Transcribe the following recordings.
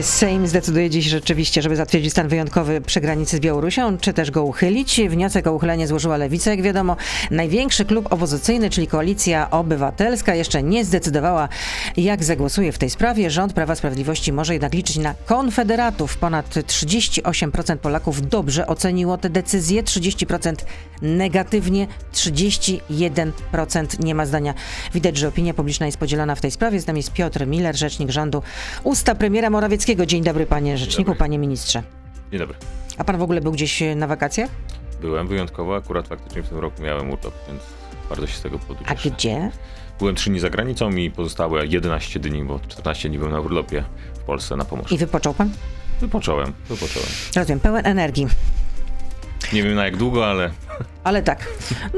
Sejm zdecyduje dziś rzeczywiście, żeby zatwierdzić stan wyjątkowy przy granicy z Białorusią, czy też go uchylić. Wniosek o uchylenie złożyła Lewica, jak wiadomo. Największy klub opozycyjny, czyli Koalicja Obywatelska, jeszcze nie zdecydowała, jak zagłosuje w tej sprawie. Rząd Prawa Sprawiedliwości może jednak liczyć na konfederatów. Ponad 38% Polaków dobrze oceniło tę decyzję, 30% negatywnie, 31% nie ma zdania. Widać, że opinia publiczna jest podzielona w tej sprawie. Z nami jest Piotr Miller, rzecznik rządu. Usta premiera Morawieckiego. Dzień dobry, panie rzeczniku, dobry. panie ministrze. Dzień dobry. A pan w ogóle był gdzieś e, na wakacjach? Byłem wyjątkowo, akurat faktycznie w tym roku miałem urlop, więc bardzo się z tego powodu A gdzie? Byłem 3 dni za granicą i pozostałe 11 dni, bo 14 dni byłem na urlopie w Polsce na Pomorzu. I wypoczął pan? Wypocząłem, wypocząłem. Rozumiem, pełen energii. Nie wiem na jak długo, ale Ale tak.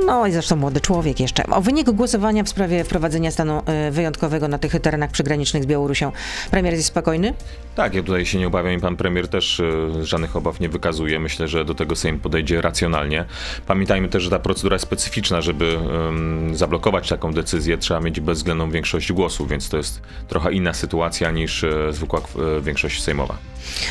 No i zresztą młody człowiek jeszcze. O wynik głosowania w sprawie wprowadzenia stanu e, wyjątkowego na tych terenach przygranicznych z Białorusią. Premier jest spokojny? Tak, ja tutaj się nie obawiam i pan premier też e, żadnych obaw nie wykazuje. Myślę, że do tego Sejm podejdzie racjonalnie. Pamiętajmy też, że ta procedura jest specyficzna, żeby em, zablokować taką decyzję trzeba mieć bezwzględną większość głosów, więc to jest trochę inna sytuacja niż e, zwykła e, większość sejmowa.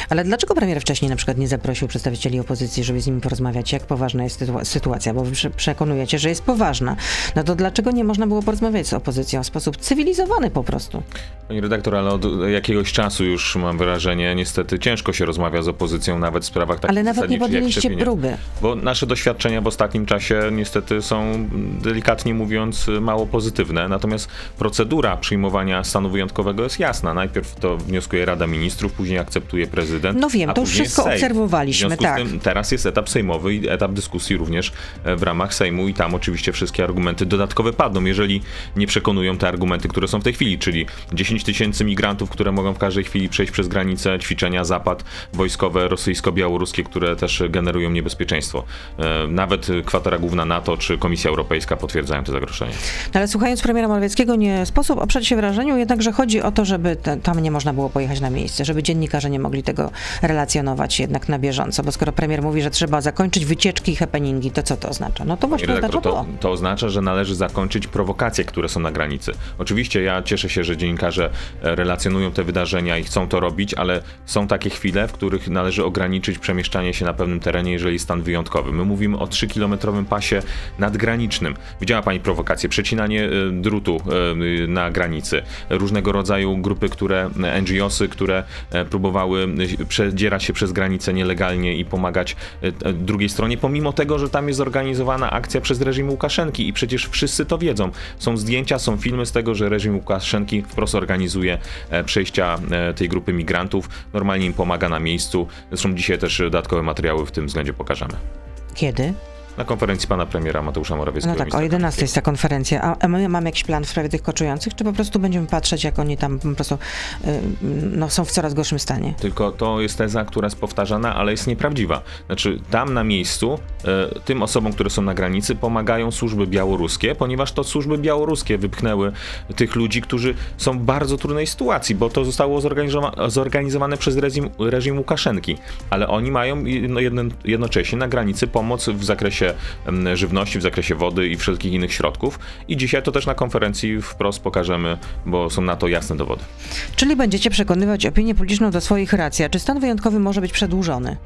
Ale dlaczego premier wcześniej na przykład nie zaprosił przedstawicieli opozycji, żeby z nimi porozmawiać, jak poważna jest sytua- sytuacja? Bo wy prze- przekonujecie, że jest poważna. No to dlaczego nie można było porozmawiać z opozycją w sposób cywilizowany po prostu? Pani redaktor, ale od jakiegoś czasu już mam wrażenie, niestety ciężko się rozmawia z opozycją nawet w sprawach takich Ale nawet nie podjęliście próby. Bo nasze doświadczenia w ostatnim czasie niestety są delikatnie mówiąc mało pozytywne. Natomiast procedura przyjmowania stanu wyjątkowego jest jasna. Najpierw to wnioskuje Rada Ministrów, później akceptuje prezydent. No wiem, to już wszystko obserwowaliśmy, tak. tym teraz jest etap sejmowy i etap dyskusji również e, w ramach Sejmu i tam oczywiście wszystkie argumenty dodatkowe padną, jeżeli nie przekonują te argumenty, które są w tej chwili, czyli 10 tysięcy migrantów, które mogą w każdej chwili przejść przez granicę, ćwiczenia Zapad, wojskowe, rosyjsko-białoruskie, które też generują niebezpieczeństwo. E, Nawet kwatera główna NATO czy Komisja Europejska potwierdzają te zagrożenia. No Ale słuchając premiera Morawieckiego, nie sposób oprzeć się wrażeniu jednak, że chodzi o to, żeby te, tam nie można było pojechać na miejsce, żeby dziennikarze nie mogli tego relacjonować jednak na bieżąco, bo skoro premier mówi, że trzeba zakończyć wycieczki i happeningi, to co to oznacza? No to właśnie redaktor, oznacza to, to. oznacza, że należy zakończyć prowokacje, które są na granicy. Oczywiście ja cieszę się, że dziennikarze relacjonują te wydarzenia i chcą to robić, ale są takie chwile, w których należy ograniczyć przemieszczanie się na pewnym terenie, jeżeli stan wyjątkowy. My mówimy o 3-kilometrowym pasie nadgranicznym. Widziała Pani prowokację, przecinanie e, drutu e, na granicy, różnego rodzaju grupy, które, e, NGOsy, które próbowały przedzierać się przez granicę nielegalnie i pomagać drugiej stronie, pomimo tego, że tam jest zorganizowana akcja przez reżim Łukaszenki i przecież wszyscy to wiedzą. Są zdjęcia, są filmy z tego, że reżim Łukaszenki wprost organizuje przejścia tej grupy migrantów, normalnie im pomaga na miejscu. Zresztą dzisiaj też dodatkowe materiały w tym względzie pokażemy. Kiedy? Na konferencji pana premiera Mateusza Morawieckiego. No tak, o ministra 11 jest ta konferencja. A, a my mamy jakiś plan w sprawie tych koczujących, czy po prostu będziemy patrzeć, jak oni tam po prostu y, no, są w coraz gorszym stanie? Tylko to jest teza, która jest powtarzana, ale jest nieprawdziwa. Znaczy, tam na miejscu e, tym osobom, które są na granicy, pomagają służby białoruskie, ponieważ to służby białoruskie wypchnęły tych ludzi, którzy są w bardzo trudnej sytuacji, bo to zostało zorganizowa- zorganizowane przez reżim, reżim Łukaszenki. Ale oni mają jedno, jedno, jednocześnie na granicy pomoc w zakresie em, żywności, w zakresie wody i wszelkich innych środków. I dzisiaj to też na konferencji wprost pokażemy, bo są na to jasne dowody. Czyli będziecie przekonywać opinię publiczną do swoich racji. A czy stan wyjątkowy może być przedłużony?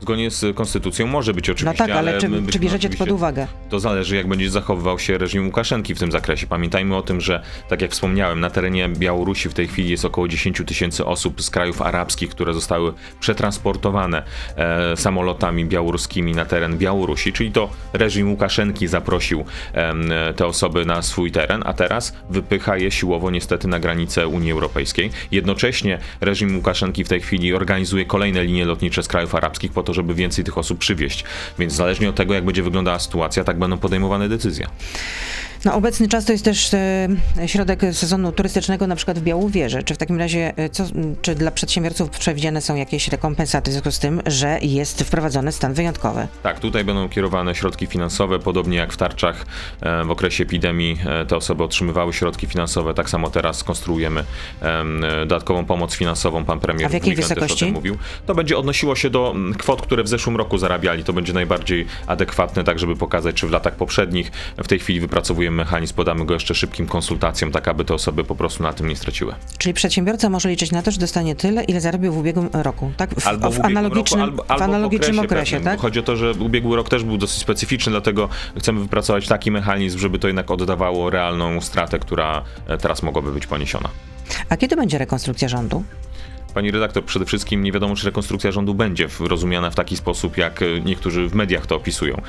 Zgodnie z konstytucją może być oczywiście, no tak, ale, czy, my czy byśmy bierzecie to pod uwagę? To zależy, jak będzie zachowywał się reżim Łukaszenki w tym zakresie. Pamiętajmy o tym, że, tak jak wspomniałem, na terenie Białorusi w tej chwili jest około 10 tysięcy osób z krajów arabskich, które zostały przetransportowane e, samolotami białoruskimi na teren Białorusi, czyli to reżim Łukaszenki zaprosił em, te osoby na swój teren, a teraz wypycha je siłowo niestety na granicę Unii Europejskiej. Jednocześnie reżim Łukaszenki w tej chwili organizuje kolejne linie lotnicze z krajów arabskich po to, żeby więcej tych osób przywieźć. Więc zależnie od tego, jak będzie wyglądała sytuacja, tak będą podejmowane decyzje. No, obecny czas to jest też e, środek sezonu turystycznego, na przykład w Białowieży. Czy w takim razie, e, co, czy dla przedsiębiorców przewidziane są jakieś rekompensaty w związku z tym, że jest wprowadzony stan wyjątkowy? Tak, tutaj będą kierowane środki finansowe, podobnie jak w tarczach e, w okresie epidemii te osoby otrzymywały środki finansowe. Tak samo teraz konstruujemy em, dodatkową pomoc finansową. Pan premier A w jakiej weekend też o wysokości? tym mówił. To będzie odnosiło się do mm, kwot, które w zeszłym roku zarabiali. To będzie najbardziej adekwatne, tak żeby pokazać, czy w latach poprzednich. W tej chwili wypracowujemy mechanizm, podamy go jeszcze szybkim konsultacjom, tak aby te osoby po prostu na tym nie straciły. Czyli przedsiębiorca może liczyć na to, że dostanie tyle, ile zarobił w ubiegłym roku, tak? W, Albo w, w analogicznym, roku, albo, w analogicznym okresie, okresie, tak? Chodzi o to, że ubiegły rok też był dosyć specyficzny, dlatego chcemy wypracować taki mechanizm, żeby to jednak oddawało realną stratę, która e, teraz mogłaby być poniesiona. A kiedy będzie rekonstrukcja rządu? Pani redaktor, przede wszystkim nie wiadomo, czy rekonstrukcja rządu będzie rozumiana w taki sposób, jak e, niektórzy w mediach to opisują.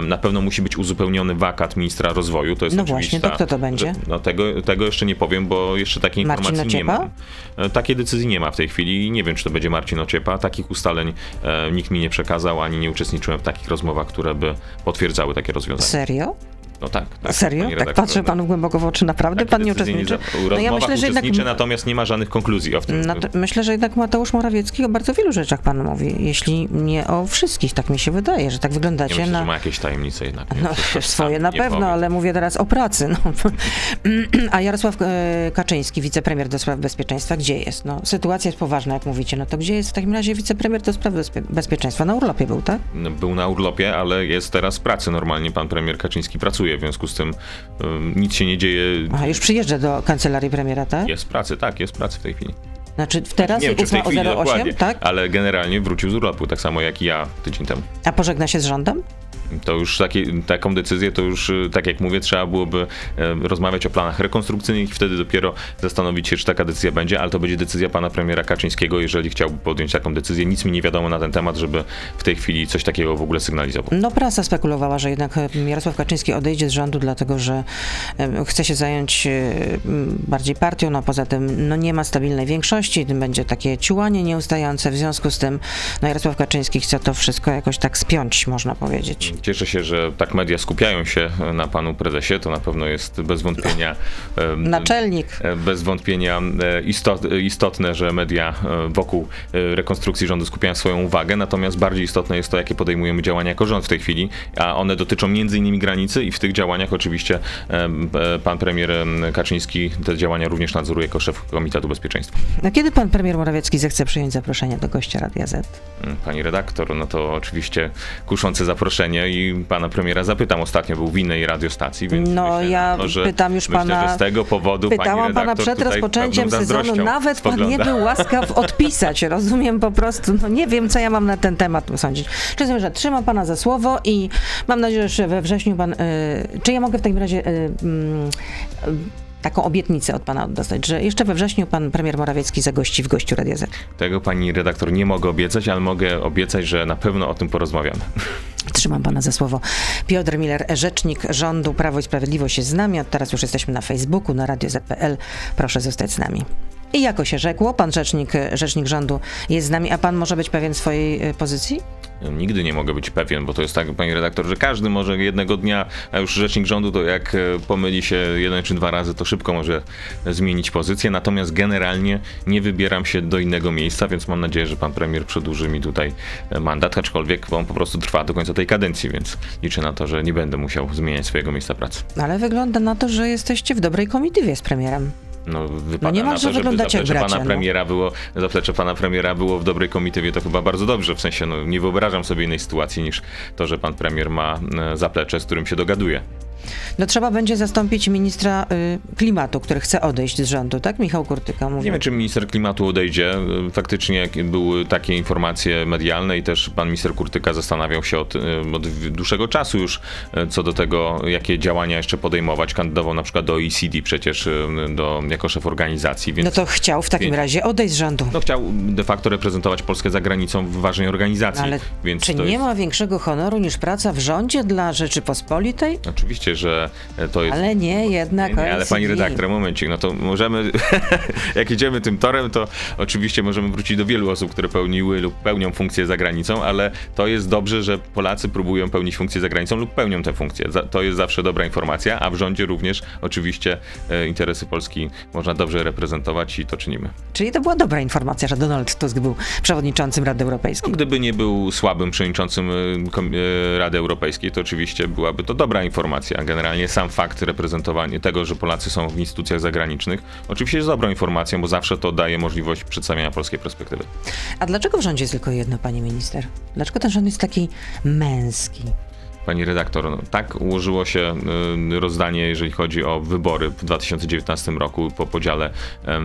Na pewno musi być uzupełniony wakat ministra rozwoju. To jest No właśnie, to kto to będzie? No tego, tego jeszcze nie powiem, bo jeszcze takiej Marcin informacji nie mam. E, Takiej decyzji nie ma w tej chwili i nie wiem, czy to będzie Marcin Ociepa. Takich ustaleń e, nikt mi nie przekazał, ani nie uczestniczyłem w takich rozmowach, które by potwierdzały takie rozwiązania. Serio? No tak. tak Serio? Tak patrzę no. panu głęboko w oczy. Naprawdę Takie pan nie uczestniczy? W No ja myślę, że jednak... natomiast nie ma żadnych konkluzji o tym. No myślę, że jednak Mateusz Morawiecki o bardzo wielu rzeczach pan mówi, jeśli nie o wszystkich, tak mi się wydaje, że tak Ja wyglądacie myślę, na... że ma jakieś tajemnice jednak. No, to swoje na nie pewno, powiem. ale mówię teraz o pracy. No. A Jarosław e, Kaczyński, wicepremier do spraw bezpieczeństwa, gdzie jest? No, sytuacja jest poważna, jak mówicie. No to gdzie jest w takim razie wicepremier do spraw bezpie- bezpieczeństwa? Na urlopie był, tak? Był na urlopie, ale jest teraz w pracy. Normalnie pan premier Kaczyński pracuje, w związku z tym ym, nic się nie dzieje. Aha, już przyjeżdża do kancelarii premiera, tak? Jest w pracy, tak, jest w pracy w tej chwili. Znaczy teraz nie wiem, czy w tej chwili 08, dokładnie, tak? ale generalnie wrócił z urlopu, tak samo jak i ja tydzień temu. A pożegna się z rządem? To już takie, taką decyzję, to już, y, tak jak mówię, trzeba byłoby e, rozmawiać o planach rekonstrukcyjnych i wtedy dopiero zastanowić się, czy taka decyzja będzie, ale to będzie decyzja pana premiera Kaczyńskiego, jeżeli chciałby podjąć taką decyzję. Nic mi nie wiadomo na ten temat, żeby w tej chwili coś takiego w ogóle sygnalizował. No prasa spekulowała, że jednak e, Jarosław Kaczyński odejdzie z rządu, dlatego że chce się zająć bardziej partią, no poza tym no nie ma stabilnej większości, będzie takie ciułanie nieustające, w związku z tym no Jarosław Kaczyński chce to wszystko jakoś tak spiąć, można powiedzieć. Cieszę się, że tak media skupiają się na panu prezesie. To na pewno jest bez wątpienia. Naczelnik. e, Bez wątpienia e, istot, istotne, że media e, wokół rekonstrukcji rządu skupiają swoją uwagę, natomiast bardziej istotne jest to, jakie podejmujemy działania jako rząd w tej chwili, a one dotyczą między innymi granicy i w tych działaniach oczywiście pan premier Kaczyński te działania również nadzoruje jako szef Komitetu Bezpieczeństwa. A kiedy pan premier Morawiecki zechce przyjąć zaproszenie do gościa Radia Z? Mm, Pani redaktor, no to oczywiście kuszące zaproszenie i pana premiera zapytam. Ostatnio był w innej radiostacji, więc No, myślę, ja no, że pytam już myślę, pana- że z tego powodu Pytałam pana przed rozpoczęciem sezonu, nawet pan nie spogląda. był łaskaw odpisać. Rozumiem po prostu, no nie wiem, co ja mam na ten temat sądzić. Rozumiem, że trzymam pana za słowo i mam nadzieję, że we wrześniu pan. Y, czy ja mogę w takim razie. Y, y, Taką obietnicę od pana dostać, że jeszcze we wrześniu pan premier Morawiecki zagości w gościu Radia Z. Tego pani redaktor nie mogę obiecać, ale mogę obiecać, że na pewno o tym porozmawiamy. Trzymam pana za słowo. Piotr Miller, rzecznik rządu Prawo i Sprawiedliwość jest z nami. Od teraz już jesteśmy na Facebooku, na Radio Z.pl. Proszę zostać z nami. I jako się rzekło, pan rzecznik, rzecznik rządu jest z nami, a pan może być pewien swojej y, pozycji? Nigdy nie mogę być pewien, bo to jest tak, pani redaktor, że każdy może jednego dnia, a już rzecznik rządu to jak e, pomyli się jeden czy dwa razy, to szybko może zmienić pozycję. Natomiast generalnie nie wybieram się do innego miejsca, więc mam nadzieję, że pan premier przedłuży mi tutaj e, mandat, aczkolwiek on po prostu trwa do końca tej kadencji, więc liczę na to, że nie będę musiał zmieniać swojego miejsca pracy. Ale wygląda na to, że jesteście w dobrej komitywie z premierem. No, wypada niemalże na to, żeby wyglądacie jak zaplecze bracia, pana no. premiera było, zaplecze pana premiera było w dobrej komitywie, to chyba bardzo dobrze, w sensie no, nie wyobrażam sobie innej sytuacji niż to, że pan premier ma e, zaplecze, z którym się dogaduje. No trzeba będzie zastąpić ministra y, klimatu, który chce odejść z rządu, tak? Michał Kurtyka mówi. Nie wiem, czy minister klimatu odejdzie. Faktycznie jak były takie informacje medialne i też pan minister Kurtyka zastanawiał się od, od dłuższego czasu już e, co do tego, jakie działania jeszcze podejmować. Kandydował na przykład do OECD przecież do, jako szef organizacji, więc No to chciał w takim Więc- razie odejść z rządu. no, chciał de facto reprezentować Polskę za granicą w ważnej organizacji. Ale więc czy nie jest... ma większego honoru niż praca w rządzie dla Rzeczypospolitej? Oczywiście, że to jest Ale nie, jednak Nie, nie, ale pani redaktor, momencik, no to możemy, jak idziemy tym torem, to oczywiście możemy wrócić do wielu osób, które pełniły lub pełnią funkcje za granicą, ale to jest dobrze, że Polacy próbują pełnić funkcje za granicą lub pełnią te funkcje. Za- To jest zawsze dobra informacja, a w rządzie również oczywiście e, interesy Polski można dobrze reprezentować i to czynimy. Czyli to była dobra informacja, że Donald Tusk był przewodniczącym Rady Europejskiej. Gdyby nie był słabym przewodniczącym e, e, Rady Europejskiej, to oczywiście byłaby to dobra informacja. Generalnie sam fakt reprezentowania tego, że Polacy są w instytucjach zagranicznych, oczywiście jest dobrą informacją, bo zawsze to daje możliwość przedstawiania polskiej perspektywy. A dlaczego w rządzie jest tylko jedno, pani minister? Dlaczego ten rząd jest taki męski? Pani redaktor, no, tak ułożyło się y, rozdanie, jeżeli chodzi o wybory w 2019 roku po podziale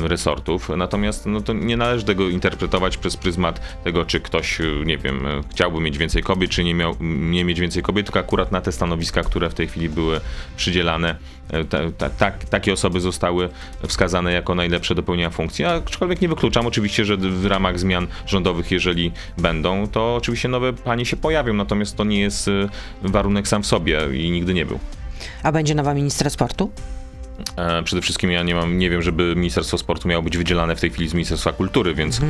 resortów. Natomiast no, to nie należy tego interpretować przez pryzmat tego, czy ktoś, y, nie wiem, y, chciałby mieć więcej kobiet, czy nie, miał, nie mieć więcej kobiet, tylko akurat na te stanowiska, które w tej chwili były przydzielane, e, ta, ta, tak, takie osoby zostały wskazane jako najlepsze do pełnienia funkcji. Aczkolwiek nie wykluczam oczywiście, że w ramach zmian rządowych, jeżeli będą, to oczywiście nowe panie się pojawią, natomiast to nie jest y, warunek sam w sobie i nigdy nie był. A będzie nowa ministra sportu? E, Przede wszystkim ja nie mam, nie wiem, żeby Ministerstwo Sportu miało być wydzielane w tej chwili z Ministerstwa Kultury, więc,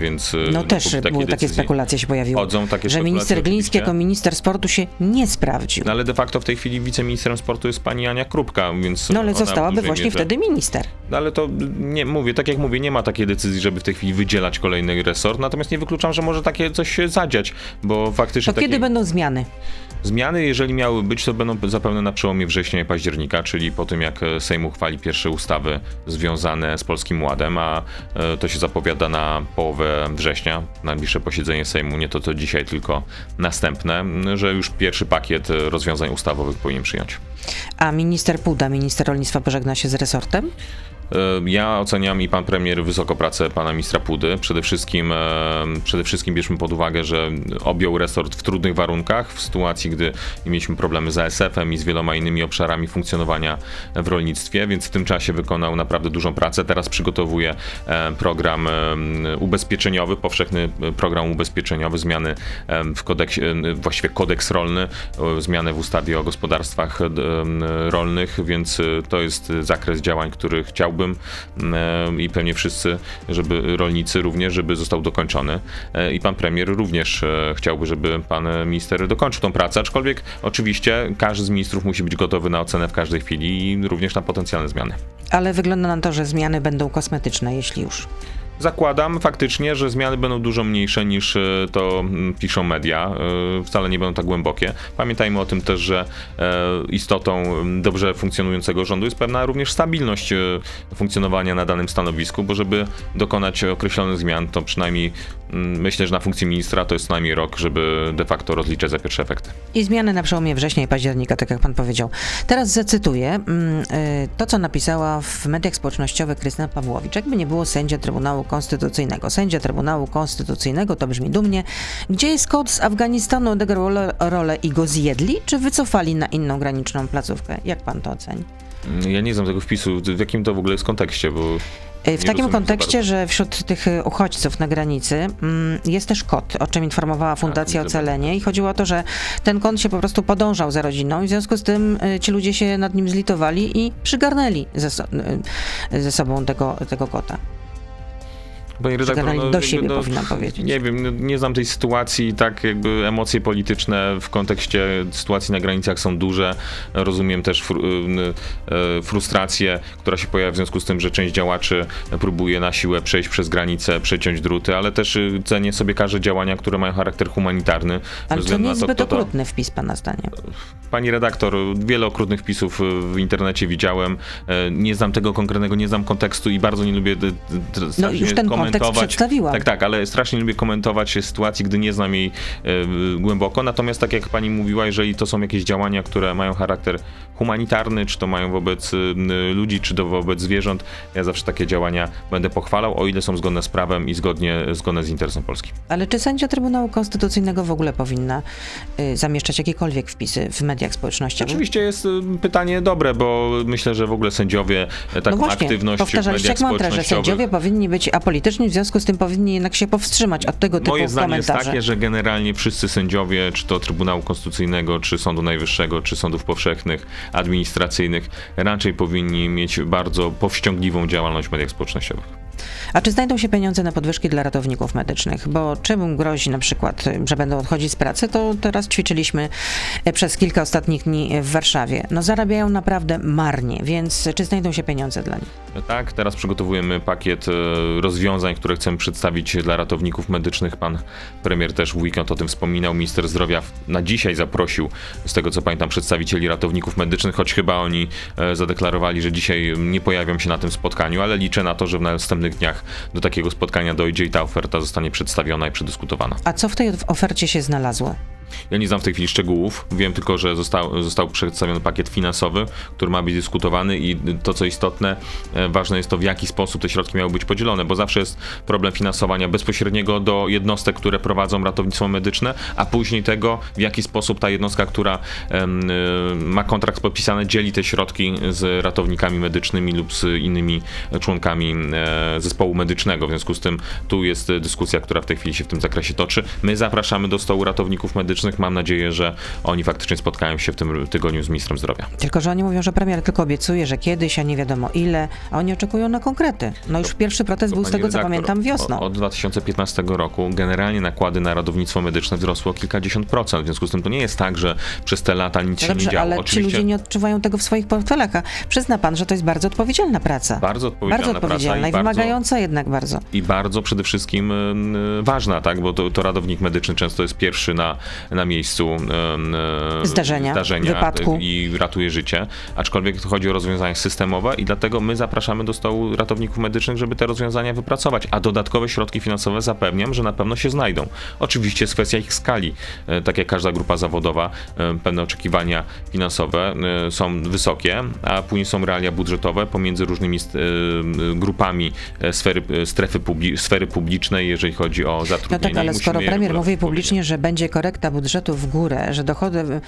więc Mhm. No też póki były takie decyzje spekulacje się pojawiły, Chodzą takie że minister Gliński jako minister sportu się nie sprawdził. No ale de facto w tej chwili wiceministrem sportu jest pani Ania Krupka, więc No ale zostałaby właśnie mierze- wtedy minister. No ale to nie mówię, tak jak mówię, nie ma takiej decyzji, żeby w tej chwili wydzielać kolejny resort, natomiast nie wykluczam, że może takie coś się zadziać, bo faktycznie To kiedy takie będą zmiany? Zmiany, jeżeli miały być, to będą zapewne na przełomie września i października, czyli po tym jak e, Sejm uchwali pierwsze ustawy związane z Polskim Ładem, a e, to się zapowiada na połowę września, najbliższe posiedzenie Sejmu, nie to co dzisiaj, tylko następne, że już pierwszy pakiet e, rozwiązań ustawowych powinien przyjąć. A minister Puda, minister rolnictwa pożegna się z resortem? E, Ja oceniam i pan premier wysoko pracę pana ministra Pudy. Przede wszystkim, e, przede wszystkim bierzmy pod uwagę, że objął resort w trudnych warunkach, w sytuacji, gdy mieliśmy problemy z ASF-em i z wieloma innymi obszarami funkcjonowania w rolnictwie, więc w tym czasie wykonał naprawdę dużą pracę. Teraz przygotowuje e, program e, ubezpieczeniowy, powszechny program ubezpieczeniowy, zmiany e, w kodeksie, e, właściwie kodeks rolny, e, zmiany w ustawie o gospodarstwach e, rolnych, więc e, to jest zakres działań, który chciałbym e, i pewnie wszyscy, żeby rolnicy również, żeby został dokończony. E, I pan premier również e, chciałby, żeby pan minister dokończył tą pracę, aczkolwiek oczywiście każdy z ministrów musi być gotowy na ocenę w każdej chwili i również na potencjalne zmiany. Ale wygląda na to, że zmiany będą kosmetyczne, jeśli już. Zakładam faktycznie, że zmiany będą dużo mniejsze niż e, to mm, piszą media. E, Wcale nie będą tak głębokie. Pamiętajmy o tym też, że e, istotą mm, dobrze funkcjonującego rządu jest pewna również stabilność funkcjonowania na danym stanowisku, bo żeby dokonać określonych zmian, to przynajmniej myślę, że na funkcji ministra to jest co najmniej rok, żeby de facto rozliczać za pierwsze efekty. I zmiany na przełomie września i października, tak jak pan powiedział. Teraz zacytuję mm, y, to, co napisała w mediach społecznościowych Krystyna Pawłowicz. Jakby nie było sędzia Trybunału Konstytucyjnego. Sędzia Trybunału Konstytucyjnego, to brzmi dumnie. Gdzie jest kod z Afganistanu, odegrał rolę, i go zjedli, czy wycofali na inną graniczną placówkę? Jak pan to oceni? Mm, Ja nie znam tego wpisu, w jakim to w ogóle jest kontekście, bo W Nie takim kontekście, że wśród tych y, uchodźców na granicy mm, jest też kot, o czym informowała Fundacja widzę. Ocalenie i chodziło o to, że ten kot się po prostu podążał za rodziną i w związku z tym y, ci ludzie się nad nim zlitowali i przygarnęli ze, so, ze sobą tego, tego kota. Panie redaktor, Przygarnęli do siebie, powinnam powiedzieć. Nie wiem, no, nie znam tej sytuacji, tak jakby emocje polityczne w kontekście sytuacji na granicach są duże. Rozumiem też fru, y, y, frustrację, która się pojawia w związku z tym, że część działaczy próbuje na siłę przejść przez granicę, przeciąć druty, ale też y, cenię sobie każde działania, które mają charakter humanitarny. Ale to nie jest zbyt kto to- okrutny wpis, pana zdaniem. Pani redaktor, wiele okrutnych wpisów w internecie widziałem. Nie znam tego konkretnego, nie znam kontekstu i bardzo nie lubię No już ten kontekst komentować. przedstawiłam. Tak, tak, ale strasznie lubię komentować sytuacji, gdy nie znam jej e, głęboko. Natomiast tak jak pani mówiła, jeżeli to są jakieś działania, które mają charakter humanitarny, czy to mają wobec y, ludzi, czy to wobec zwierząt, ja zawsze takie działania będę pochwalał, o ile są zgodne z prawem i zgodnie, zgodne z interesem Polski. Ale czy sędzia Trybunału Konstytucyjnego w ogóle powinna y, zamieszczać jakiekolwiek wpisy w mediach społecznościowych? Oczywiście jest pytanie dobre, bo myślę, że w ogóle sędziowie e, taką no właśnie, aktywność w mediach jak mantrę, że sędziowie powinni być apolityczni, w związku z tym powinni jednak się powstrzymać od tego typu Moje zdanie jest komentarzy. takie, że generalnie wszyscy sędziowie, czy to Trybunału Konstytucyjnego, czy Sądu Najwyższego, czy sądów powszechnych, administracyjnych, raczej powinni mieć bardzo powściągliwą działalność w mediach społecznościowych. A czy znajdą się pieniądze na podwyżki dla ratowników medycznych? Bo czemu grozi na przykład, że będą odchodzić z pracy, to teraz ćwiczyliśmy y, przez kilka ostatnich dni w Warszawie. No zarabiają naprawdę marnie, więc czy znajdą się pieniądze dla nich? Tak, teraz przygotowujemy pakiet e, rozwiązań, które chcemy przedstawić dla ratowników medycznych. Pan premier też w weekend o tym wspominał. Minister zdrowia na dzisiaj zaprosił, z tego co pamiętam, przedstawicieli ratowników medycznych, choć chyba oni e, zadeklarowali, że dzisiaj nie pojawią się na tym spotkaniu, ale liczę na to, że w następnych dniach do takiego spotkania dojdzie i ta oferta zostanie przedstawiona i przedyskutowana. A co w tej ofercie się znalazło? Ja nie znam w tej chwili szczegółów. Wiem tylko, że został, został przedstawiony pakiet finansowy, który ma być dyskutowany i to, co istotne, e, ważne jest to, w jaki sposób te środki miały być podzielone, bo zawsze jest problem finansowania bezpośredniego do jednostek, które prowadzą ratownictwo medyczne, a później tego, w jaki sposób ta jednostka, która um, ma kontrakt podpisany, dzieli te środki z ratownikami medycznymi lub z innymi członkami e, zespołu medycznego. W związku z tym tu jest dyskusja, która w tej chwili się w tym zakresie toczy. My zapraszamy do stołu ratowników medycznych. Mam nadzieję, że oni faktycznie spotkają się w tym tygodniu z ministrem zdrowia. Tylko, że oni mówią, że premier tylko obiecuje, że kiedyś, a nie wiadomo ile, a oni oczekują na konkrety. No już pierwszy protest był z tego, co pamiętam, wiosną. Od 2015 roku generalnie nakłady na ratownictwo medyczne wzrosły o kilkadziesiąt procent. W związku z tym to nie jest tak, że przez te lata nic no się dobrze, nie działo. Ale Oczywiście... ci ludzie nie odczuwają tego w swoich portfelach. Przyzna pan, że to jest bardzo odpowiedzialna praca. Bardzo odpowiedzialna, bardzo odpowiedzialna i, i wymagająca bardzo, jednak bardzo. I bardzo przede wszystkim y, ważna, tak, bo to, to ratownik medyczny często jest pierwszy na, na miejscu y, zdarzenia, zdarzenia wypadku. i ratuje życie. Aczkolwiek chodzi o rozwiązania systemowe i dlatego my zapraszamy do stołu ratowników medycznych, żeby te rozwiązania wypracować, a dodatkowe środki finansowe zapewniam, że na pewno się znajdą. Oczywiście jest kwestia ich skali. Tak jak każda grupa zawodowa, pewne oczekiwania finansowe są wysokie, a później są realia budżetowe pomiędzy różnymi grupami sfery, strefy publi sfery publicznej, jeżeli chodzi o zatrudnienie. No tak, ale skoro premier mówi publicznie, że będzie korekta budżetu w górę, że dochody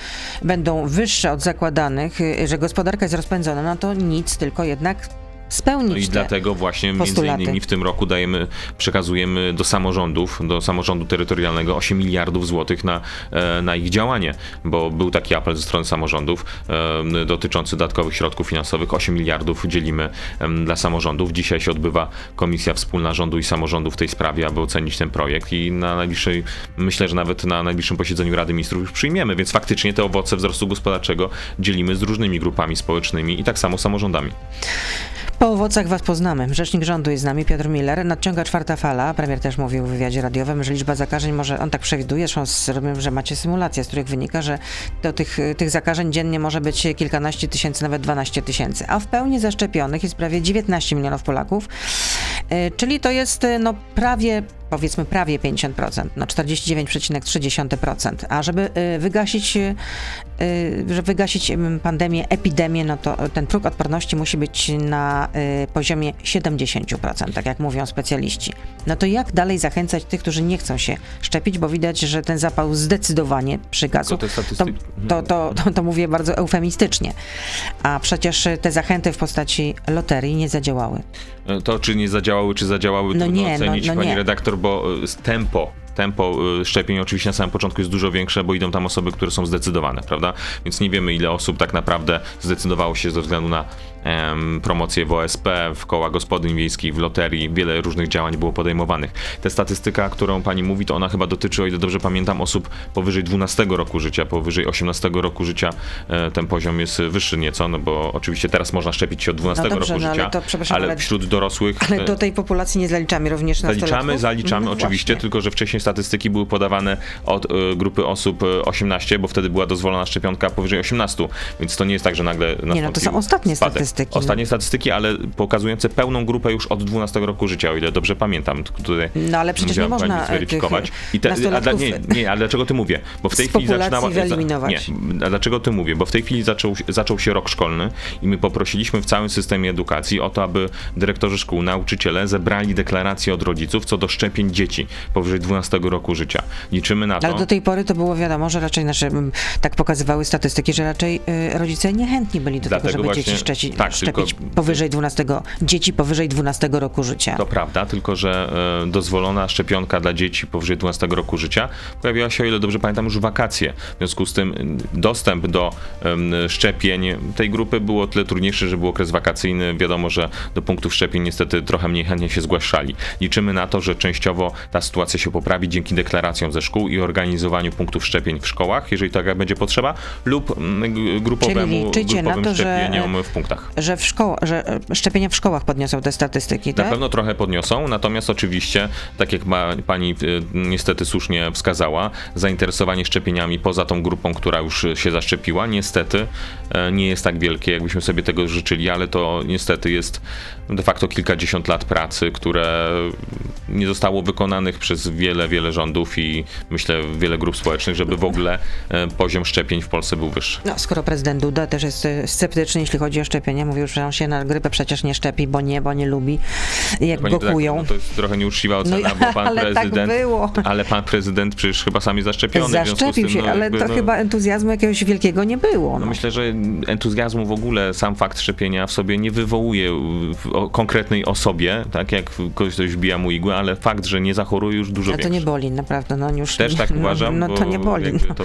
będą wyższe od zakładanych, że gospodarka jest rozpędzona, no to nic, tylko jednak spełnić. No i dlatego właśnie postulaty. między innymi w tym roku dajemy, przekazujemy do samorządów, do samorządu terytorialnego 8 miliardów złotych na, e, na ich działanie, bo był taki apel ze strony samorządów e, dotyczący dodatkowych środków finansowych. 8 miliardów dzielimy dla samorządów. Dzisiaj się odbywa komisja wspólna rządu i samorządu w tej sprawie, aby ocenić ten projekt i na najbliższej, myślę, że nawet na najbliższym posiedzeniu Rady Ministrów już przyjmiemy, więc faktycznie te owoce wzrostu gospodarczego dzielimy z różnymi grupami społecznymi i tak samo samorządami. Po owocach was poznamy. Rzecznik rządu jest z nami, Piotr Miller. Nadciąga czwarta fala. Premier też mówił w wywiadzie radiowym, że liczba zakażeń może, on tak przewiduje, rozumiem, że macie symulacje, z których wynika, że do tych, tych zakażeń dziennie może być kilkanaście tysięcy, nawet 12 tysięcy. A w pełni zaszczepionych jest prawie 19 milionów Polaków. E, czyli to jest no prawie powiedzmy prawie 50%, no 49,3%. A żeby y, wygasić, y, y, żeby wygasić pandemię, epidemię, no to ten próg odporności musi być na poziomie 70%, tak jak mówią specjaliści. No to jak dalej zachęcać tych, którzy nie chcą się szczepić, bo widać, że ten zapał zdecydowanie przygasł. To, to, to, to, to mówię bardzo eufemistycznie. A przecież te zachęty w postaci loterii nie zadziałały. To, czy nie zadziałały, czy zadziałały, no trudno nie, no, ocenić, no, no pani nie. redaktor, bo e, tempo tempo y, szczepień oczywiście na samym początku jest dużo większe, bo idą tam osoby, które są zdecydowane, prawda? Więc nie wiemy, ile osób tak naprawdę zdecydowało się ze względu na em, promocję w OSP, w koła gospodyń wiejskich, w loterii. Wiele różnych działań było podejmowanych. Ta statystyka, którą pani mówi, to ona chyba dotyczy, o ile dobrze pamiętam, osób powyżej 12 roku życia, powyżej 18 roku życia e, ten poziom jest wyższy nieco, no bo oczywiście teraz można szczepić się od 12 no dobrze, roku no, życia, ale, to, ale, wśród dorosłych... Ale do tej populacji nie zaliczamy również Zaliczamy, zaliczamy no oczywiście, właśnie. tylko że wcześniej statystyki były podawane od y, grupy osób 18, e, bo wtedy była dozwolona szczepionka powyżej 18, więc to nie jest tak, że nagle Nie, no to są ostatnie spadek. statystyki. Ostatnie statystyki, ale pokazujące pełną grupę już od 12 roku życia, o ile dobrze pamiętam. Tutaj no ale przecież nie można zweryfikować. I te, a nie, nie, ale dlaczego ty mówię? Bo w tej chwili zaczynała... Nie, a dlaczego ty mówię? Bo w tej chwili zaczął, zaczął się rok szkolny i my poprosiliśmy w całym systemie edukacji o to, aby dyrektorzy szkół, nauczyciele zebrali deklaracje od rodziców co do szczepień dzieci powyżej 12 roku życia. Liczymy na to. Ale do tej pory to było wiadomo, że raczej nasze, tak pokazywały statystyki, że raczej y, rodzice niechętni byli do Dlatego tego, żeby właśnie, dzieci szczeci, tak, szczepić tylko, powyżej 12, dzieci powyżej 12 roku życia. To prawda, tylko że y, dozwolona szczepionka dla dzieci powyżej 12 roku życia pojawiła się, o ile dobrze pamiętam, już w wakacje. W związku z tym y, dostęp do szczepień tej grupy było tyle trudniejszy, że był okres wakacyjny. Wiadomo, że do punktów szczepień niestety trochę mniej chętnie się zgłaszali. Liczymy na to, że częściowo ta sytuacja się poprawi dzięki deklaracjom ze szkół i organizowaniu punktów szczepień w szkołach, jeżeli taka będzie potrzeba, lub mm, grupowemu, grupowym to, szczepieniom że, w punktach. Że, w szkoło, że e, szczepienia w szkołach podniosą te statystyki, tak? Na pewno trochę podniosą, natomiast oczywiście, tak jak ma, pani e, niestety słusznie wskazała, zainteresowanie szczepieniami poza tą grupą, która już się zaszczepiła, niestety nie jest tak wielkie, jakbyśmy sobie tego życzyli, ale to niestety jest de facto kilkadziesiąt lat pracy, które nie zostało wykonanych przez wiele, wiele rządów i myślę wiele grup społecznych, żeby w ogóle e, poziom szczepień w Polsce był wyższy. No, skoro prezydent Duda też jest e, sceptyczny, jeśli chodzi o szczepienia, mówił, że on się na grypę przecież nie szczepi, bo nie, bo nie lubi, jak Pani go kują. no to jest trochę nieuczciwa ocena, No, bo pan ale tak prezydent, było. ale pan prezydent przecież chyba sam jest zaszczepiony. Zaszczepił tym, się, no, ale jakby, to no, chyba entuzjazmu jakiegoś wielkiego nie było. No No. myślę, że entuzjazmu w ogóle sam fakt szczepienia w sobie nie wywołuje w konkretnej osobie, tak jak kogoś ktoś wbija mu igłę, ale fakt, że nie zachoruje już dużo A to większy. nie boli, naprawdę. No, już, Też tak no, uważam, No, bo to nie boli. No. to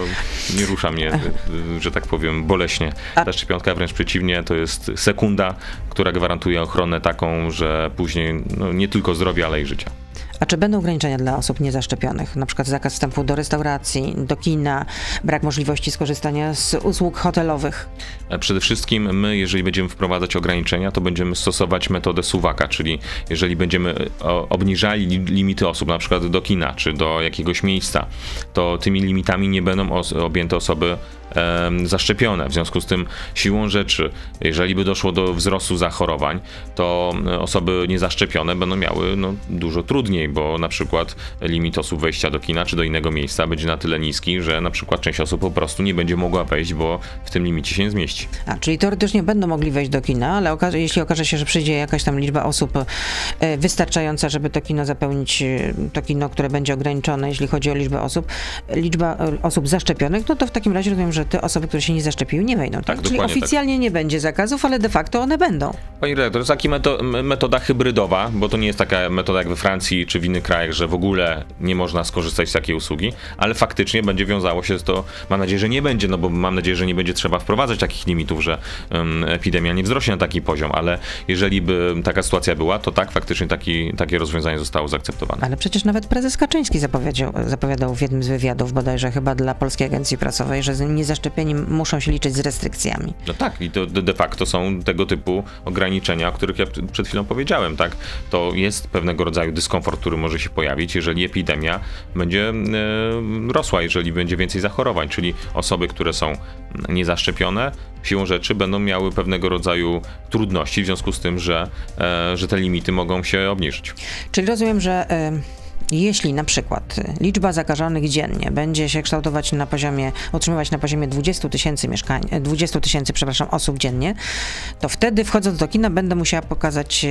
nie rusza mnie, że tak powiem, boleśnie. Ta szczepionka wręcz przeciwnie, to jest sekunda, która gwarantuje ochronę taką, że później no, nie tylko zdrowia, ale i życia. A czy będą ograniczenia dla osób niezaszczepionych? Na przykład zakaz wstępu do restauracji, do kina, brak możliwości skorzystania z usług hotelowych? E, Przede wszystkim my, jeżeli będziemy wprowadzać ograniczenia, to będziemy stosować metodę suwaka, czyli jeżeli będziemy e, obniżali li- limity osób, na przykład do kina czy do jakiegoś miejsca, to tymi limitami nie będą objęte osoby zaszczepione. W związku z tym siłą rzeczy, jeżeli by doszło do wzrostu zachorowań, to e, osoby niezaszczepione będą miały no, dużo trudniej, bo na przykład limit osób wejścia do kina czy do innego miejsca będzie na tyle niski, że na przykład część osób po prostu nie będzie mogła wejść, bo w tym limicie się nie zmieści. A, czyli teoretycznie będą mogli wejść do kina, ale okaże, jeśli okaże się, że przyjdzie jakaś tam liczba osób e, wystarczająca, żeby to kino zapełnić, e, to kino, które będzie ograniczone, jeśli chodzi o liczbę osób, liczba e, osób zaszczepionych, no to w takim razie rozumiem, że te osoby, które się nie zaszczepiły, nie wejdą. Tak? Tak, Czyli tak. oficjalnie nie będzie zakazów, ale de facto one będą. Pani redaktor, to jest taka metoda hybrydowa, bo to nie jest taka metoda jak we Francji czy w innych krajach, że w ogóle nie można skorzystać z takiej usługi, ale faktycznie będzie wiązało się z to, mam nadzieję, że nie będzie, no bo mam nadzieję, że nie będzie trzeba wprowadzać takich limitów, że em, epidemia nie wzrośnie na taki poziom, ale jeżeli by taka sytuacja była, to tak, faktycznie taki, takie rozwiązanie zostało zaakceptowane. Ale przecież nawet prezes Kaczyński zapowiedział, zapowiadał w jednym z wywiadów, bodajże chyba dla Polskiej Agencji Prasowej, że niezaszczepieni muszą się liczyć z restrykcjami. No tak, i to de facto są tego typu ograniczenia, o których ja przed chwilą powiedziałem, tak? To jest pewnego rodzaju dyskomfort, który może się pojawić, jeżeli epidemia będzie e, rosła, jeżeli będzie więcej zachorowań, czyli osoby, które są niezaszczepione, siłą rzeczy będą miały pewnego rodzaju trudności w związku z tym, że, e, że te limity mogą się obniżyć. Czyli rozumiem, że e, jeśli na przykład liczba zakażonych dziennie będzie się kształtować na poziomie, utrzymywać na poziomie 20 tysięcy mieszkań, e, 20 tysięcy, przepraszam, osób dziennie, to wtedy wchodząc do kina będę musiała pokazać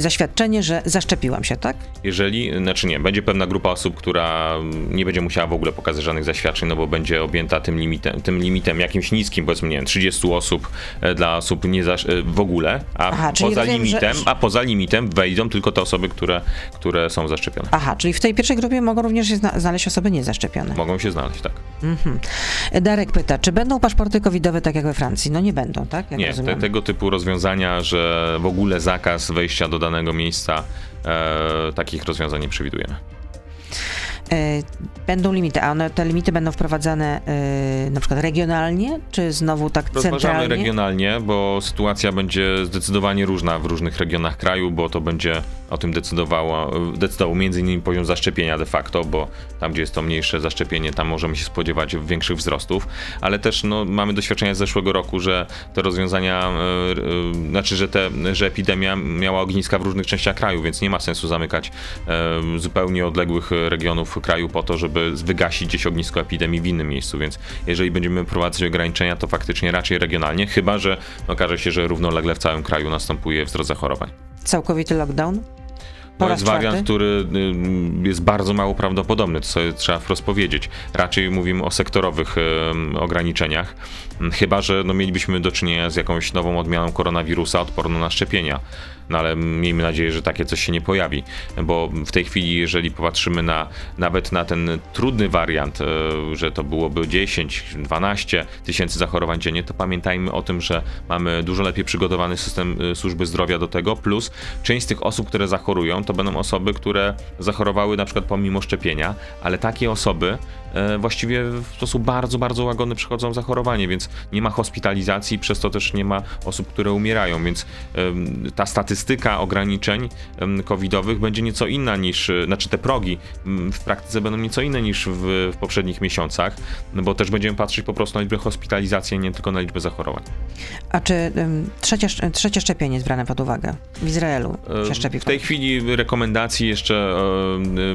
zaświadczenie, że zaszczepiłam się, tak? Jeżeli, znaczy nie, będzie pewna grupa osób, która nie będzie musiała w ogóle pokazać żadnych zaświadczeń, no bo będzie objęta tym limitem, tym limitem jakimś niskim, powiedzmy, nie wiem, 30 osób e, dla osób nie e, w ogóle, a Aha, poza rozumiem, że- limitem, a poza limitem wejdą tylko te osoby, które, które są zaszczepione. Aha, czyli w tej pierwszej grupie mogą również się zna- znaleźć osoby niezaszczepione. Mogą się znaleźć, tak. Mhm. Darek pyta, czy będą paszporty covidowe tak jak we Francji? No nie będą, tak? Jak Nie, te, tego typu rozwiązania, że w ogóle zakaz wejścia do danego miejsca, e, takich rozwiązań nie przewidujemy. E, Będą limity, a one, te limity będą wprowadzane e, na przykład regionalnie, czy znowu tak Rozważamy centralnie? regionalnie, bo sytuacja będzie zdecydowanie różna w różnych regionach kraju, bo to będzie o tym decydowało, decydował między innymi poziom zaszczepienia de facto, bo tam, gdzie jest to mniejsze zaszczepienie, tam możemy się spodziewać większych wzrostów, ale też no, mamy doświadczenia z zeszłego roku, że te rozwiązania, e, znaczy, że, te, że epidemia miała ogniska w różnych częściach kraju, więc nie ma sensu zamykać zupełnie odległych regionów kraju po to, żeby wygasić gdzieś ognisko epidemii w innym miejscu, więc jeżeli będziemy wprowadzać ograniczenia, to faktycznie raczej regionalnie, chyba że okaże się, że równolegle w całym kraju następuje wzrost zachorowań. Całkowity lockdown? To jest wariant, czwarty? który y, jest bardzo mało prawdopodobny, to sobie trzeba wprost powiedzieć. Raczej mówimy o sektorowych y, ograniczeniach, Mm, chyba że no, mielibyśmy do czynienia z jakąś nową odmianą koronawirusa odporną na szczepienia. No ale miejmy nadzieję, że takie coś się nie pojawi, bo w tej chwili, jeżeli popatrzymy na nawet na ten trudny wariant, y, że to byłoby 10-12 tysięcy zachorowań dziennie, to pamiętajmy o tym, że mamy dużo lepiej przygotowany system służby zdrowia do tego, plus część z tych osób, które zachorują, to będą osoby, które zachorowały na przykład pomimo szczepienia, ale takie osoby właściwie w sposób bardzo, bardzo łagodny przechodzą zachorowanie, więc nie ma hospitalizacji, przez to też nie ma osób, które umierają, więc ta statystyka ograniczeń covidowych będzie nieco inna niż, znaczy te progi w praktyce będą nieco inne niż w, w poprzednich miesiącach, bo też będziemy patrzeć po prostu na liczbę hospitalizacji, nie tylko na liczbę zachorowań. A czy um, trzecie, trzecie szczepienie jest brane pod uwagę? W Izraelu się szczepi? W tej chwili rekomendacji jeszcze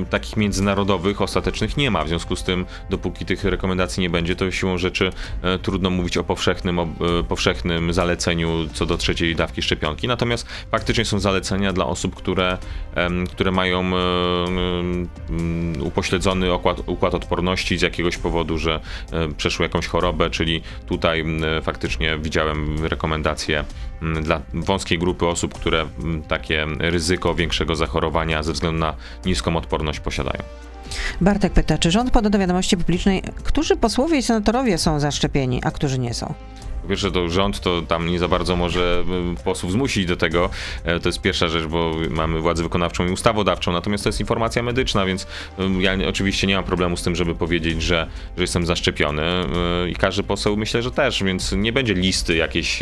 e, takich międzynarodowych, ostatecznych nie ma, w związku z tym dopóki tych rekomendacji nie będzie, to siłą rzeczy e, trudno mówić o powszechnym, o, e, powszechnym zaleceniu co do trzeciej dawki szczepionki. Natomiast faktycznie są zalecenia dla osób, które, które mają e, upośledzony układ, układ odporności z jakiegoś powodu, że przeszły jakąś chorobę, czyli tutaj faktycznie widziałem rekomendacje dla wąskiej grupy osób, które takie ryzyko większego zachorowania ze względu na niską odporność posiadają. Bartek pyta, czy rząd poda do wiadomości publicznej, którzy posłowie i senatorowie są zaszczepieni, a którzy nie są? Wiesz, to rząd to tam nie za bardzo może y, posłów zmusić do tego. E, to jest pierwsza rzecz, bo mamy władzę wykonawczą i ustawodawczą, natomiast to jest informacja medyczna, więc y, ja oczywiście nie mam problemu z tym, żeby powiedzieć, że, że jestem zaszczepiony y, i każdy poseł myślę, że też, więc nie będzie listy jakiejś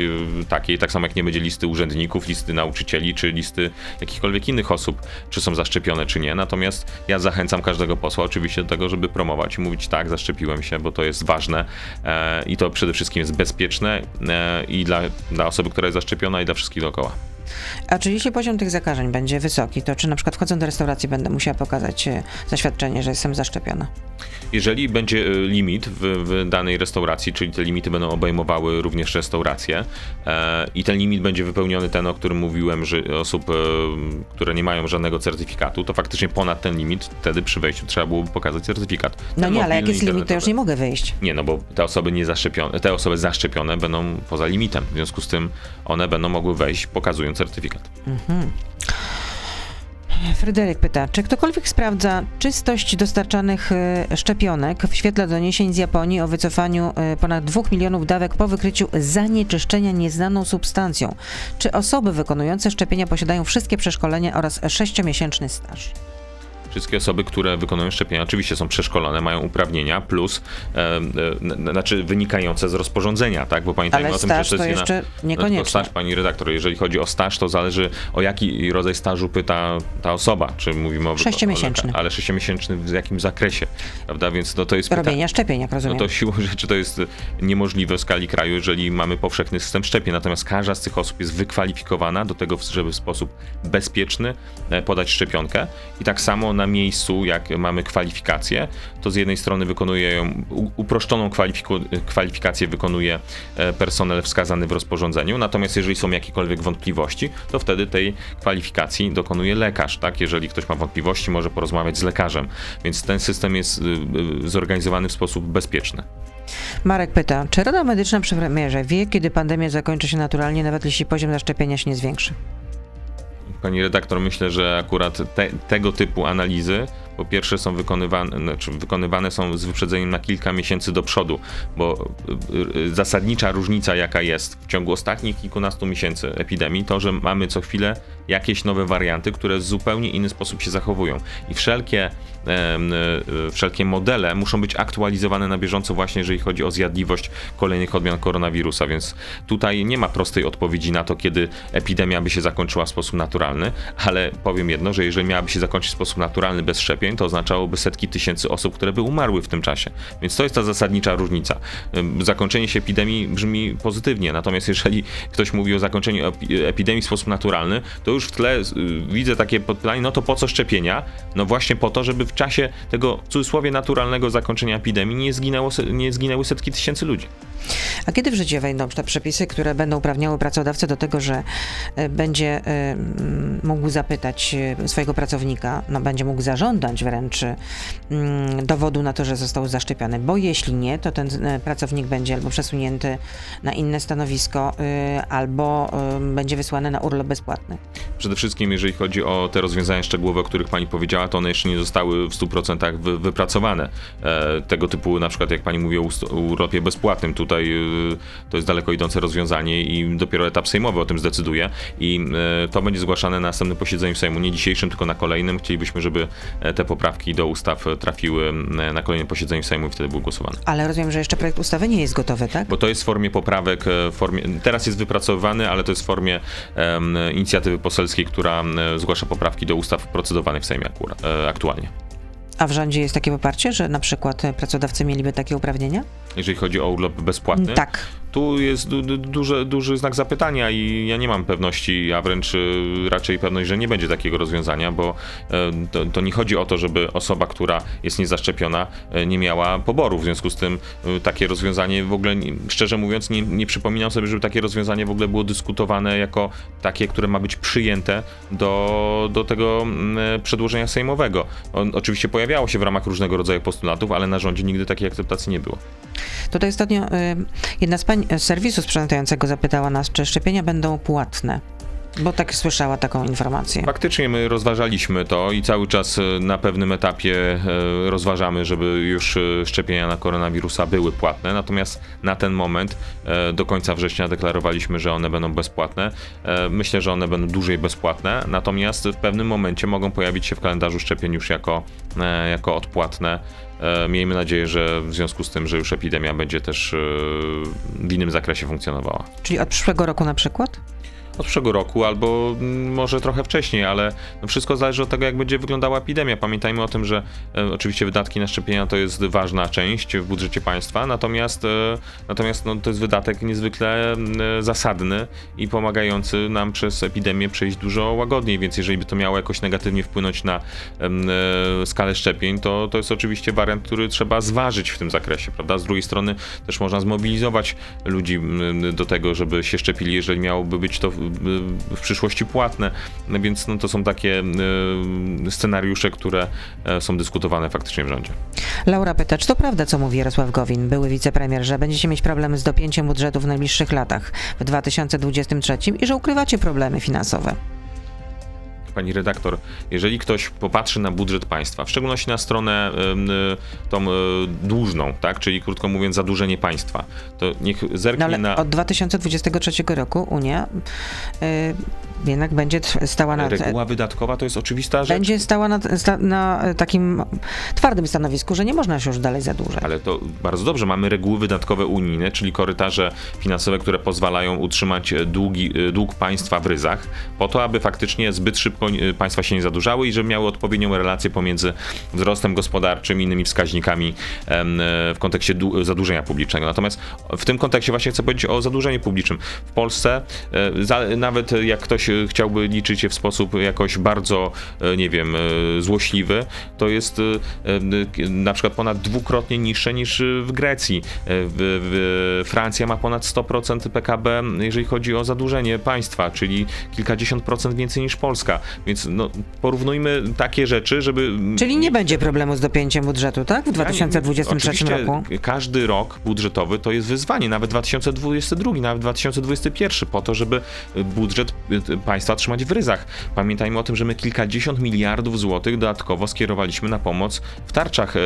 takiej, tak samo jak nie będzie listy urzędników, listy nauczycieli, czy listy jakichkolwiek innych osób, czy są zaszczepione, czy nie. Natomiast ja zachęcam każdego posła oczywiście do tego, żeby promować i mówić tak, zaszczepiłem się, bo to jest ważne e, i to przede wszystkim jest bezpieczne E, i dla, dla osoby, która jest zaszczepiona i dla wszystkich dookoła. A czy jeśli poziom tych zakażeń będzie wysoki, to czy na przykład wchodząc do restauracji będę musiała pokazać e, zaświadczenie, że jestem zaszczepiona? Jeżeli będzie e, limit w, w danej restauracji, czyli te limity będą obejmowały również restauracje e, i ten limit będzie wypełniony ten, o którym mówiłem, że osób, e, które nie mają żadnego certyfikatu, to faktycznie ponad ten limit wtedy przy wejściu trzeba byłoby pokazać certyfikat. No ten nie, ale jak jest limit, to już nie mogę wyjść. Nie, no bo te osoby nie zaszczepione, te osoby zaszczepione będą poza limitem, w związku z tym one będą mogły wejść pokazując certyfikat. Mhm. Fryderyk pyta, czy ktokolwiek sprawdza czystość dostarczanych e, szczepionek w świetle doniesień z Japonii o wycofaniu e, ponad 2 milionów dawek po wykryciu zanieczyszczenia nieznaną substancją? Czy osoby wykonujące szczepienia posiadają wszystkie przeszkolenia oraz 6-miesięczny staż? Wszystkie osoby, które wykonują szczepienia, oczywiście są przeszkolone, mają uprawnienia, plus e, e, znaczy wynikające z rozporządzenia, tak? Bo pamiętajmy Ale o tym, że to jest jeszcze na, no, niekoniecznie. staż, pani redaktor, jeżeli chodzi o staż, to zależy o jaki rodzaj stażu pyta ta osoba, czy mówimy o... Sześciomiesięczny. Ale sześciomiesięczny w jakim zakresie, prawda? Więc no, to jest... Robienia szczepień, jak rozumiem. No to siłą rzeczy to jest niemożliwe w skali kraju, jeżeli mamy powszechny system szczepień, natomiast każda z tych osób jest wykwalifikowana do tego, żeby w sposób bezpieczny e, podać szczepionkę i tak samo na miejscu, jak mamy kwalifikację, to z jednej strony wykonuje ją, uproszczoną kwalifikację wykonuje e, personel wskazany w rozporządzeniu, natomiast jeżeli są jakiekolwiek wątpliwości, to wtedy tej kwalifikacji dokonuje lekarz, tak? Jeżeli ktoś ma wątpliwości, może porozmawiać z lekarzem, więc ten system jest y, y, zorganizowany w sposób bezpieczny. Marek pyta, czy Rada Medyczna przy premierze wie, kiedy pandemia zakończy się naturalnie, nawet jeśli poziom zaszczepienia się nie zwiększy? Pani redaktor, myślę, że akurat te, tego typu analizy po pierwsze są wykonywane, znaczy wykonywane są z wyprzedzeniem na kilka miesięcy do przodu, bo y, y, zasadnicza różnica jaka jest w ciągu ostatnich kilkunastu miesięcy epidemii, to że mamy co chwilę jakieś nowe warianty, które w zupełnie inny sposób się zachowują. I wszelkie, y, wszelkie modele muszą być aktualizowane na bieżąco właśnie jeżeli chodzi o zjadliwość kolejnych odmian koronawirusa, więc tutaj nie ma prostej odpowiedzi na to, kiedy epidemia by się zakończyła w sposób naturalny, ale powiem jedno, że jeżeli miałaby się zakończyć w sposób naturalny bez szczepień, szczepień, to oznaczałoby setki tysięcy osób, które by umarły w tym czasie. Więc to jest ta zasadnicza różnica. Zakończenie się epidemii brzmi pozytywnie, natomiast jeżeli ktoś mówi o zakończeniu epidemii w sposób naturalny, to już w tle y, widzę takie podpytanie, no to po co szczepienia? No właśnie po to, żeby w czasie tego w cudzysłowie naturalnego zakończenia epidemii nie, zginęło, nie zginęły setki tysięcy ludzi. A kiedy w życie wejdą te przepisy, które będą uprawniały pracodawcę do tego, że e, będzie mógł zapytać e, swojego pracownika, no będzie mógł zażądać wręcz dowodu na to, że został zaszczepiony, bo jeśli nie, to ten pracownik będzie albo przesunięty na inne stanowisko, albo będzie wysłany na urlop bezpłatny. Przede wszystkim, jeżeli chodzi o te rozwiązania szczegółowe, o których pani powiedziała, to one jeszcze nie zostały w 100% wypracowane. Tego typu, na przykład jak pani mówi o urlopie bezpłatnym, tutaj to jest daleko idące rozwiązanie i dopiero etap sejmowy o tym zdecyduje i to będzie zgłaszane na następnym posiedzeniu Sejmu, nie dzisiejszym, tylko na kolejnym. Chcielibyśmy, żeby e, te te poprawki do ustaw trafiły na kolejnym posiedzeniu Sejmu i wtedy były głosowane. Ale rozumiem, że jeszcze projekt ustawy nie jest gotowy, tak? Bo to jest w formie poprawek, w formie, teraz jest wypracowywany, ale to jest w formie um, inicjatywy poselskiej, która zgłasza poprawki do ustaw procedowanych w Sejmie akurat, aktualnie. A w rządzie jest takie poparcie, że na przykład pracodawcy mieliby takie uprawnienia? Jeżeli chodzi o urlop bezpłatny? Tak tu jest du, du, duży, duży znak zapytania i ja nie mam pewności, a wręcz y, raczej pewność, że nie będzie takiego rozwiązania, bo e, to, to nie chodzi o to, żeby osoba, która jest niezaszczepiona, e, nie miała poboru. W związku z tym e, takie rozwiązanie w ogóle, szczerze mówiąc, nie, nie przypominam sobie, żeby takie rozwiązanie w ogóle było dyskutowane jako takie, które ma być przyjęte do, do tego mm, przedłożenia sejmowego. On oczywiście pojawiało się w ramach różnego rodzaju postulatów, ale na rządzie nigdy takiej akceptacji nie było. Tutaj ostatnio y, jedna z pań serwisu sprzątającego zapytała nas, czy szczepienia będą płatne. Bo tak słyszała taką informację. Faktycznie my rozważaliśmy to i cały czas e, na pewnym etapie e, rozważamy, żeby już e, szczepienia na koronawirusa były płatne. Natomiast na ten moment do końca września deklarowaliśmy, że one będą bezpłatne. Myślę, że one będą dłużej bezpłatne, natomiast w pewnym momencie mogą pojawić się w kalendarzu szczepień już jako, jako odpłatne. Miejmy nadzieję, że w związku z tym, że już epidemia będzie też w innym zakresie funkcjonowała. Czyli od przyszłego roku na przykład? Od przyszłego roku, albo mm, może trochę wcześniej, ale no wszystko zależy od tego, jak będzie wyglądała epidemia. Pamiętajmy o tym, że e, oczywiście wydatki na szczepienia to jest ważna część w budżecie państwa, natomiast, e, natomiast no, to jest wydatek niezwykle e, zasadny i pomagający nam przez epidemię przejść dużo łagodniej, więc jeżeli by to miało jakoś negatywnie wpłynąć na e, skalę szczepień, to, to jest oczywiście wariant, który trzeba zważyć w tym zakresie, prawda? Z drugiej strony też można zmobilizować ludzi do tego, żeby się szczepili, jeżeli miałoby być to w przyszłości płatne, no więc no, to są takie y, scenariusze, które e, są dyskutowane faktycznie w rządzie. Laura pyta, czy to prawda, co mówi Jarosław Gowin, były wicepremier, że będziecie mieć problemy z dopięciem budżetu w najbliższych latach, w 2023 i że ukrywacie problemy finansowe? Pani redaktor, jeżeli ktoś popatrzy na budżet państwa, w szczególności na stronę y, tą y, dłużną, tak, czyli krótko mówiąc zadłużenie państwa, to niech zerknie no, na... Od 2023 roku Unia y, jednak będzie stała na... Reguła wydatkowa to jest oczywista rzecz. Będzie stała na, na, takim twardym stanowisku, że nie można się już dalej zadłużać. Ale to bardzo dobrze, mamy reguły wydatkowe unijne, czyli korytarze finansowe, które pozwalają utrzymać długi, dług państwa w ryzach, po to, aby faktycznie zbyt szybko państwa się nie zadłużały i żeby miały odpowiednią relację pomiędzy wzrostem gospodarczym i innymi wskaźnikami w kontekście zadłużenia publicznego. Natomiast w tym kontekście właśnie chcę powiedzieć o zadłużeniu publicznym. W Polsce e, nawet jak ktoś chciałby liczyć je w sposób jakoś bardzo, e, nie wiem, e, złośliwy, to jest e, na przykład ponad dwukrotnie niższe niż w Grecji. Francja ma ponad 100% PKB, jeżeli chodzi o zadłużenie państwa, czyli kilkadziesiąt procent więcej niż Polska. Więc no, porównujmy takie rzeczy, żeby. Czyli nie będzie problemu z dopięciem budżetu, tak? W 2023 ja roku. Każdy rok budżetowy to jest wyzwanie, nawet 2022, nawet 2021, po to, żeby budżet państwa trzymać w ryzach. Pamiętajmy o tym, że my kilkadziesiąt miliardów złotych dodatkowo skierowaliśmy na pomoc w tarczach e,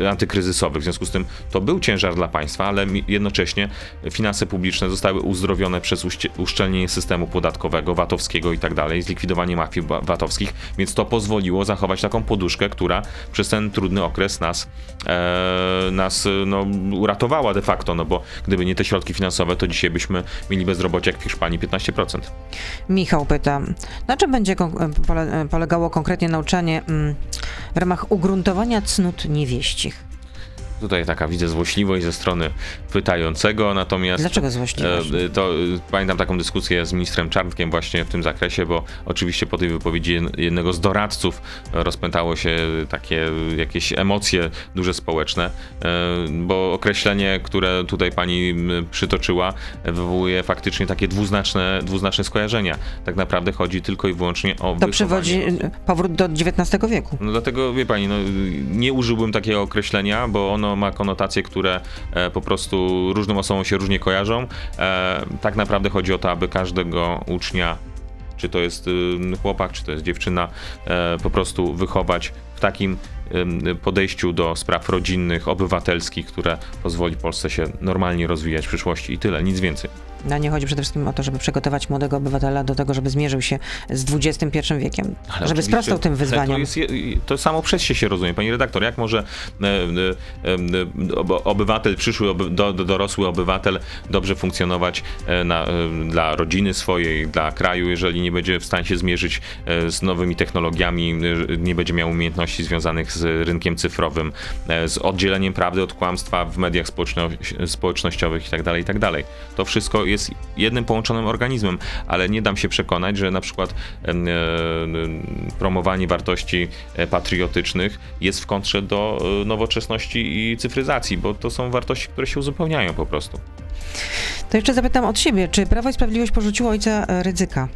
e, antykryzysowych. W związku z tym to był ciężar dla państwa, ale jednocześnie finanse publiczne zostały uzdrowione przez uszczelnienie systemu podatkowego, VAT-owskiego i tak dalej, zlikwidowanie mafii VAT-owskich, więc to pozwoliło zachować taką poduszkę, która przez ten trudny okres nas, e, nas no, uratowała de facto, no bo gdyby nie te środki finansowe, to dzisiaj byśmy mieli bezrobocie jak w Hiszpanii 15%. Michał pyta, na czym będzie polegało konkretnie nauczanie mm, w ramach ugruntowania cnót niewieścich? Tutaj taka widzę złośliwość ze strony pytającego, natomiast... Dlaczego złośliwość? E, to e, pamiętam taką dyskusję z ministrem Czarnkiem właśnie w tym zakresie, bo oczywiście po tej wypowiedzi jednego z doradców rozpętało się takie jakieś emocje duże społeczne, e, bo określenie, które tutaj pani przytoczyła, wywołuje faktycznie takie dwuznaczne, dwuznaczne skojarzenia. Tak naprawdę chodzi tylko i wyłącznie o To przywodzi powrót do XIX wieku. No dlatego, wie pani, no, nie użyłbym takiego określenia, bo ono ma konotacje, które e, po prostu różnym osobom się różnie kojarzą. E, tak naprawdę chodzi o to, aby każdego ucznia czy to jest y, chłopak, czy to jest dziewczyna, e, po prostu wychować w takim podejściu do spraw rodzinnych, obywatelskich, które pozwoli Polsce się normalnie rozwijać w przyszłości i tyle, nic więcej. No nie chodzi przede wszystkim o to, żeby przygotować młodego obywatela do tego, żeby zmierzył się z XXI wiekiem, Ale żeby sprostał tym wyzwaniom. To, jest, to samo przez się się rozumie, pani redaktor. Jak może e, e, e, obywatel, przyszły, do, dorosły obywatel dobrze funkcjonować na, dla rodziny swojej, dla kraju, jeżeli nie będzie w stanie się zmierzyć z nowymi technologiami, nie będzie miał umiejętności związanych z rynkiem cyfrowym, z oddzieleniem prawdy od kłamstwa w mediach społecznościowych itd., tak itd. Tak to wszystko jest jednym połączonym organizmem, ale nie dam się przekonać, że na przykład e, promowanie wartości e, patriotycznych jest w kontrze do e, nowoczesności i cyfryzacji, bo to są wartości, które się uzupełniają po prostu. To jeszcze zapytam od siebie, czy Prawo i Sprawiedliwość porzuciło ojca Rydzyka?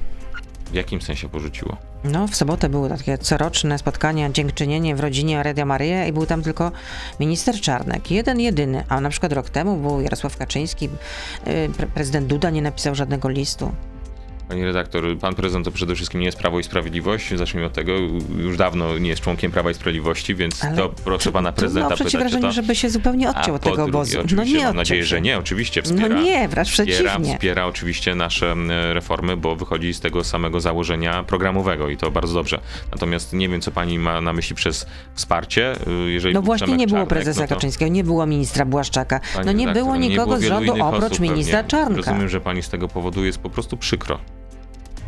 W jakim sensie porzuciło? No, w sobotę były takie coroczne spotkania, dziękczynienie w rodzinie Radia Maryja i był tam tylko minister Czarnek. Jeden, jedyny. A na przykład rok temu był Jarosław Kaczyński, y, prezydent Duda nie napisał żadnego listu. Pani redaktor, pan prezydent to przede wszystkim nie jest Prawo i Sprawiedliwość, zacznijmy od tego, już dawno nie jest członkiem Prawa i Sprawiedliwości, więc Ale to proszę pana prezydenta no, pytać, wrażenie, to... żeby się zupełnie odciął od tego obozu. No nie mam nadzieję, że nie, oczywiście wspiera. No nie, wręcz wspiera, przeciwnie. Wspiera oczywiście nasze reformy, bo wychodzi z tego samego założenia programowego i to bardzo dobrze. Natomiast nie wiem, co pani ma na myśli przez wsparcie, y, jeżeli No właśnie nie było Czarnek, prezesa no to... Kaczyńskiego, nie było ministra Błaszczaka, pani no nie redaktor, było nikogo nie było z rządu oprócz ministra. Czarnka. Rozumiem, że pani z tego powodu jest po prostu przykro.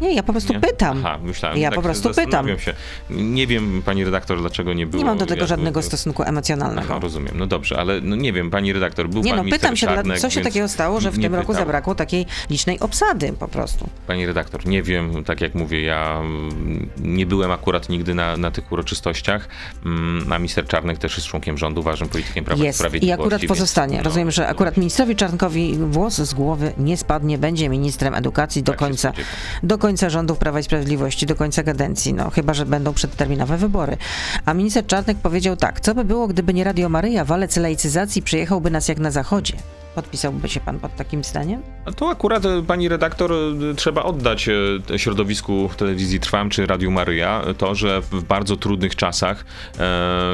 Nie, ja po prostu nie? pytam. Aha, myślałem. Ja tak po prostu pytam. Się. Nie wiem, pani redaktor, dlaczego nie było. Nie mam do tego żadnego stosunku emocjonalnego. Aha, rozumiem. No dobrze, ale no nie wiem, pani redaktor, był nie, pan no, pytam się, Czarnek, co się takiego stało, że w tym pytał. roku zabrakło takiej licznej obsady po prostu. Pani redaktor, nie wiem, tak jak mówię, ja mm, nie byłem akurat nigdy na, na tych uroczystościach, mm, a minister Czarnek też jest członkiem rządu, ważnym politykiem Prawa jest. i Sprawiedliwości. I akurat więc, pozostanie. No, Rozumiem, że akurat ministrowi Czarnkowi włos z głowy nie spadnie, będzie ministrem edukacji do tak końca, do końca rządów Prawa i Sprawiedliwości do końca kadencji, no chyba, że będą przedterminowe wybory. A minister Czarnek powiedział tak, co by było, gdyby nie Radio Maryja, walec laicyzacji przyjechałby nas jak na zachodzie. Podpisałby się pan pod takim zdaniem? To akurat e, pani redaktor e, trzeba oddać e, środowisku telewizji Trwam czy Radiu Maryja to, że w bardzo trudnych czasach,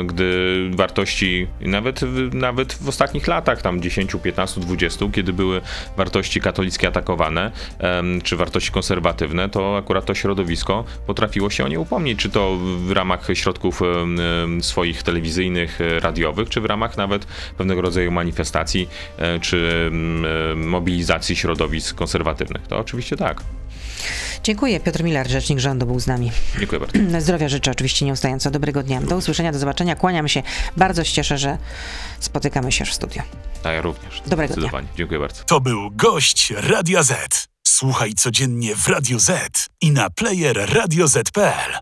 gdy wartości nawet, nawet w ostatnich latach, tam 10, 15, 20, kiedy były wartości katolickie atakowane, czy wartości konserwatywne, to akurat to środowisko potrafiło się o nie upomnieć, czy to w ramach środków swoich telewizyjnych, radiowych, czy w ramach nawet pewnego rodzaju manifestacji, czy czy mm, e, mobilizacji środowisk konserwatywnych. To oczywiście tak. Dziękuję. Piotr Miller, rzecznik rządu, był z nami. Dziękuję bardzo. Zdrowia życzę oczywiście nieustająco. Dobrego dnia. Do usłyszenia, do zobaczenia. Kłaniam się. Bardzo się cieszę, że spotykamy się w studio. A ja również. Dobrego dnia. Dziękuję bardzo. To był gość Radia Z. Słuchaj codziennie w Radio Z i na player radioz.pl.